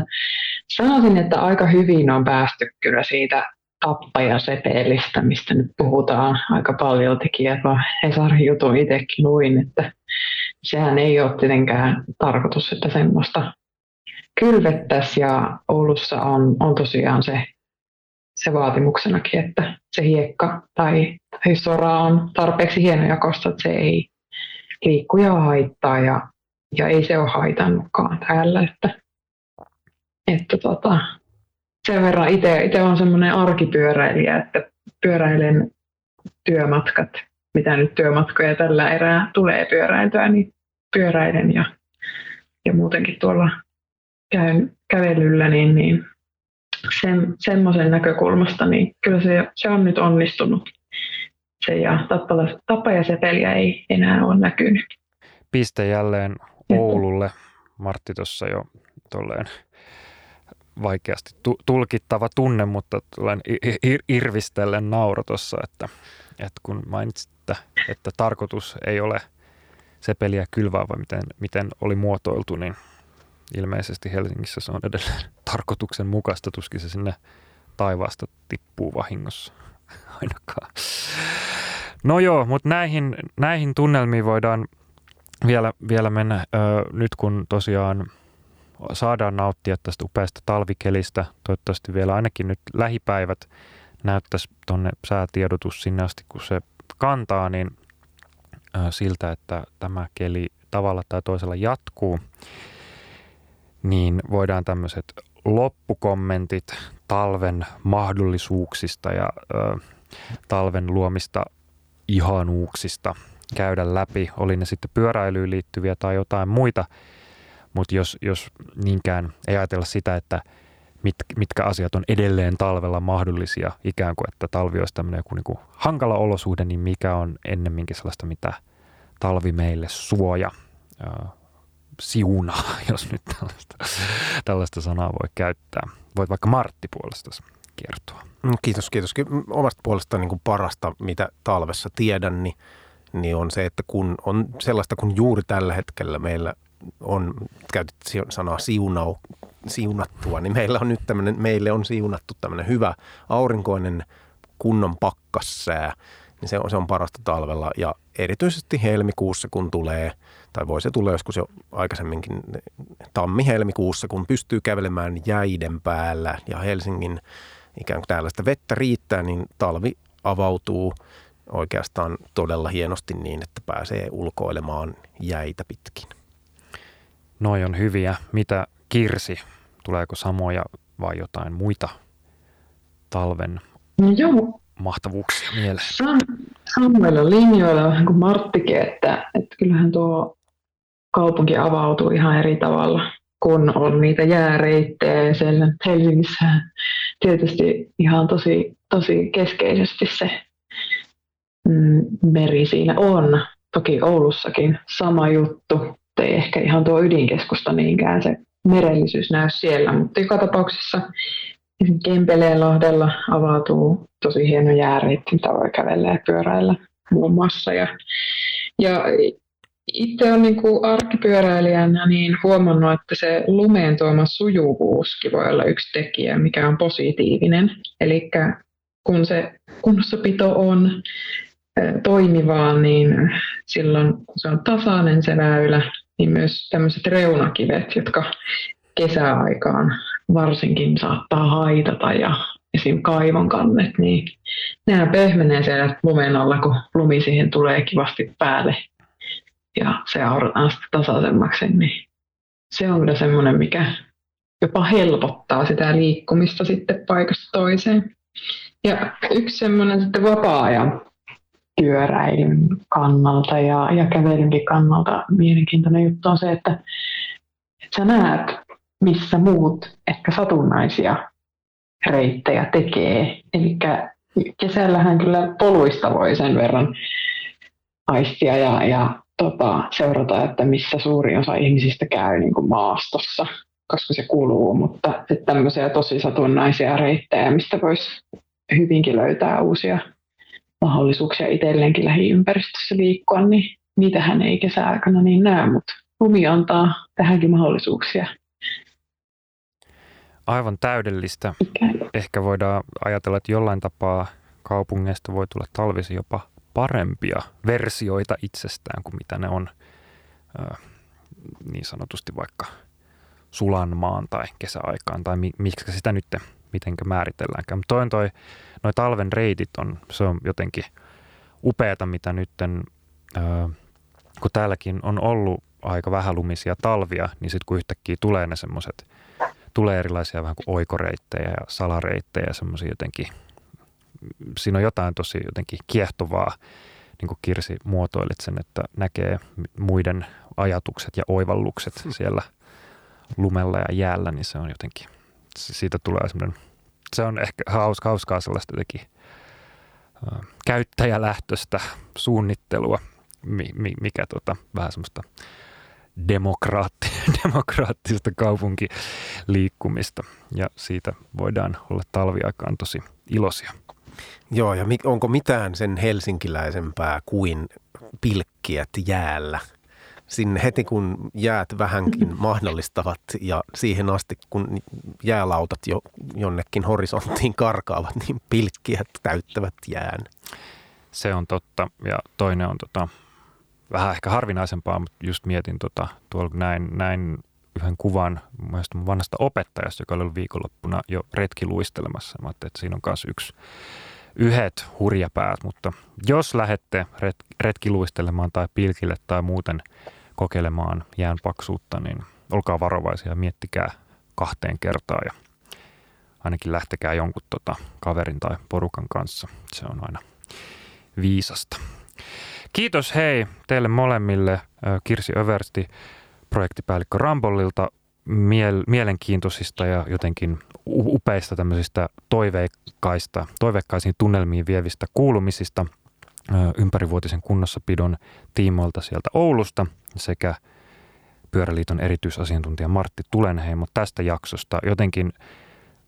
sanoisin, että aika hyvin on päästy kyllä siitä tappajasetelistä, mistä nyt puhutaan aika paljon tekijät, vaan Hesarin jutun itsekin luin, että sehän ei ole tietenkään tarkoitus, että semmoista kylvettäisiin ja Oulussa on, on tosiaan se se vaatimuksenakin, että se hiekka tai, tai sora on tarpeeksi hienojakosta, että se ei liikkuja haittaa ja, ja ei se ole haitannutkaan täällä. Että, että tota, sen verran itse on semmoinen arkipyöräilijä, että pyöräilen työmatkat, mitä nyt työmatkoja tällä erää tulee pyöräiltyä, niin pyöräilen ja, ja muutenkin tuolla käyn kävelyllä, niin, niin sen, semmoisen näkökulmasta, niin kyllä se, se on nyt onnistunut. Se ja tapa ja seteliä ei enää ole näkynyt. Piste jälleen Oululle. Martti tuossa jo tolleen vaikeasti tulkittava tunne, mutta tulen irvistellen nauro tuossa, että, että kun mainitsit, että, että tarkoitus ei ole sepeliä kylvää, vai miten, miten oli muotoiltu, niin – ilmeisesti Helsingissä se on edelleen tarkoituksen mukaista, tuskin se sinne taivaasta tippuu vahingossa ainakaan. No joo, mutta näihin, näihin tunnelmiin voidaan vielä, vielä mennä ö, nyt kun tosiaan saadaan nauttia tästä upeasta talvikelistä. Toivottavasti vielä ainakin nyt lähipäivät näyttäisi tuonne säätiedotus sinne asti, kun se kantaa, niin siltä, että tämä keli tavalla tai toisella jatkuu, niin voidaan tämmöiset loppukommentit talven mahdollisuuksista ja ö, talven luomista ihanuuksista käydä läpi, oli ne sitten pyöräilyyn liittyviä tai jotain muita, mutta jos, jos niinkään ei ajatella sitä, että mit, mitkä asiat on edelleen talvella mahdollisia, ikään kuin että talvi olisi tämmöinen joku niin kuin hankala olosuhde, niin mikä on ennemminkin sellaista, mitä talvi meille suoja, siunaa, jos nyt tällaista, tällaista sanaa voi käyttää. Voit vaikka Martti puolesta kertoa. Mm, kiitos, kiitos. Omasta puolestani niin kuin parasta, mitä talvessa tiedän, niin, niin on se, että kun on sellaista, kun juuri tällä hetkellä meillä on, käytit sanaa siunau, siunattua, niin meillä on nyt tämmöinen, meille on siunattu tämmöinen hyvä aurinkoinen kunnon pakkassää, niin se on, se on parasta talvella ja erityisesti helmikuussa, kun tulee, tai voi se tulla joskus jo aikaisemminkin tammi-helmikuussa, kun pystyy kävelemään jäiden päällä ja Helsingin ikään kuin tällaista vettä riittää, niin talvi avautuu oikeastaan todella hienosti niin, että pääsee ulkoilemaan jäitä pitkin. Noi on hyviä. Mitä Kirsi, tuleeko samoja vai jotain muita talven no joo. Mahtavuuksia mieleen? Sam- samoilla linjoilla vähän kuin Marttikin, että, että kyllähän tuo kaupunki avautuu ihan eri tavalla, kun on niitä jääreittejä siellä Helsingissä tietysti ihan tosi, tosi keskeisesti se mm, meri siinä on. Toki Oulussakin sama juttu, ei ehkä ihan tuo ydinkeskusta niinkään se merellisyys näy siellä, mutta joka tapauksessa Kempeleenlahdella avautuu tosi hieno jääreitti, mitä voi kävellä ja pyöräillä muun muassa. Ja, ja itse olen niin kuin arkipyöräilijänä niin huomannut, että se lumeen tuoma sujuvuuskin voi olla yksi tekijä, mikä on positiivinen. Eli kun se kunnossapito on toimivaa, niin silloin kun se on tasainen se väylä, niin myös tämmöiset reunakivet, jotka kesäaikaan varsinkin saattaa haitata ja esim. kaivon kannet, niin nämä pehmenee siellä lumen alla, kun lumi siihen tulee kivasti päälle ja se aurataan sitten tasaisemmaksi, niin se on kyllä semmoinen, mikä jopa helpottaa sitä liikkumista sitten paikasta toiseen. Ja yksi semmoinen sitten vapaa-ajan pyöräilyn kannalta ja, ja kävelynkin kannalta mielenkiintoinen juttu on se, että, että sä näet, missä muut ehkä satunnaisia reittejä tekee. Eli kesällähän kyllä poluista voi sen verran aistia ja, ja tota, seurata, että missä suurin osa ihmisistä käy niin kuin maastossa, koska se kuluu, mutta että tämmöisiä tosi satunnaisia reittejä, mistä voisi hyvinkin löytää uusia mahdollisuuksia itselleenkin lähiympäristössä liikkua, niin niitähän ei kesäaikana niin näe, mutta lumi antaa tähänkin mahdollisuuksia. Aivan täydellistä. Ehkä voidaan ajatella, että jollain tapaa kaupungeista voi tulla talvisi jopa parempia versioita itsestään kuin mitä ne on niin sanotusti vaikka sulanmaan tai kesäaikaan tai miksi sitä nyt mitenkö määritelläänkään. Mutta toi, toi, noi talven reitit on, se on jotenkin upeata, mitä nytten, kun täälläkin on ollut aika vähän lumisia talvia, niin sitten kun yhtäkkiä tulee ne semmoiset, tulee erilaisia vähän kuin oikoreittejä ja salareittejä ja semmoisia jotenkin siinä on jotain tosi jotenkin kiehtovaa, niin kuin Kirsi muotoilit sen, että näkee muiden ajatukset ja oivallukset hmm. siellä lumella ja jäällä, niin se on jotenkin, siitä tulee semmoinen, se on ehkä hauska, hauskaa sellaista jotenkin käyttäjälähtöistä suunnittelua, mikä tota, vähän semmoista demokraatti, demokraattista kaupunkiliikkumista ja siitä voidaan olla talviaikaan tosi iloisia. Joo, ja onko mitään sen helsinkiläisempää kuin pilkkiät jäällä? Sinne heti kun jäät vähänkin mahdollistavat ja siihen asti kun jäälautat jo jonnekin horisonttiin karkaavat, niin pilkkiät täyttävät jään. Se on totta. Ja toinen on tota, vähän ehkä harvinaisempaa, mutta just mietin tota, tuolla näin, näin yhden kuvan mun vanhasta opettajasta, joka oli ollut viikonloppuna jo retkiluistelemassa. Mä että siinä on myös yksi yhdet hurjapäät, mutta jos lähette ret- retkiluistelemaan tai pilkille tai muuten kokeilemaan jään paksuutta, niin olkaa varovaisia ja miettikää kahteen kertaan ja ainakin lähtekää jonkun tota, kaverin tai porukan kanssa. Se on aina viisasta. Kiitos hei teille molemmille Kirsi Översti, projektipäällikkö Rambollilta, miel- mielenkiintoisista ja jotenkin upeista tämmöisistä toiveikkaista, toiveikkaisiin tunnelmiin vievistä kuulumisista ympärivuotisen kunnossapidon tiimoilta sieltä Oulusta sekä Pyöräliiton erityisasiantuntija Martti Tulenheimo tästä jaksosta. Jotenkin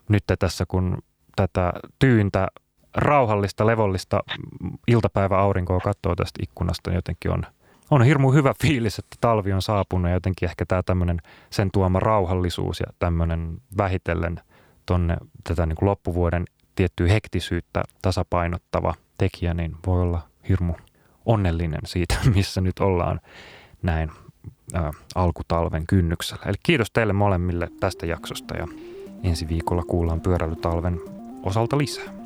nyt tässä kun tätä tyyntä, rauhallista, levollista iltapäiväaurinkoa katsoo tästä ikkunasta, niin jotenkin on, on hirmu hyvä fiilis, että talvi on saapunut ja jotenkin ehkä tämä tämmöinen sen tuoma rauhallisuus ja tämmöinen vähitellen tonne tätä niin kuin loppuvuoden tiettyä hektisyyttä tasapainottava tekijä, niin voi olla hirmu onnellinen siitä, missä nyt ollaan näin ä, alkutalven kynnyksellä. Eli kiitos teille molemmille tästä jaksosta ja ensi viikolla kuullaan pyöräilytalven osalta lisää.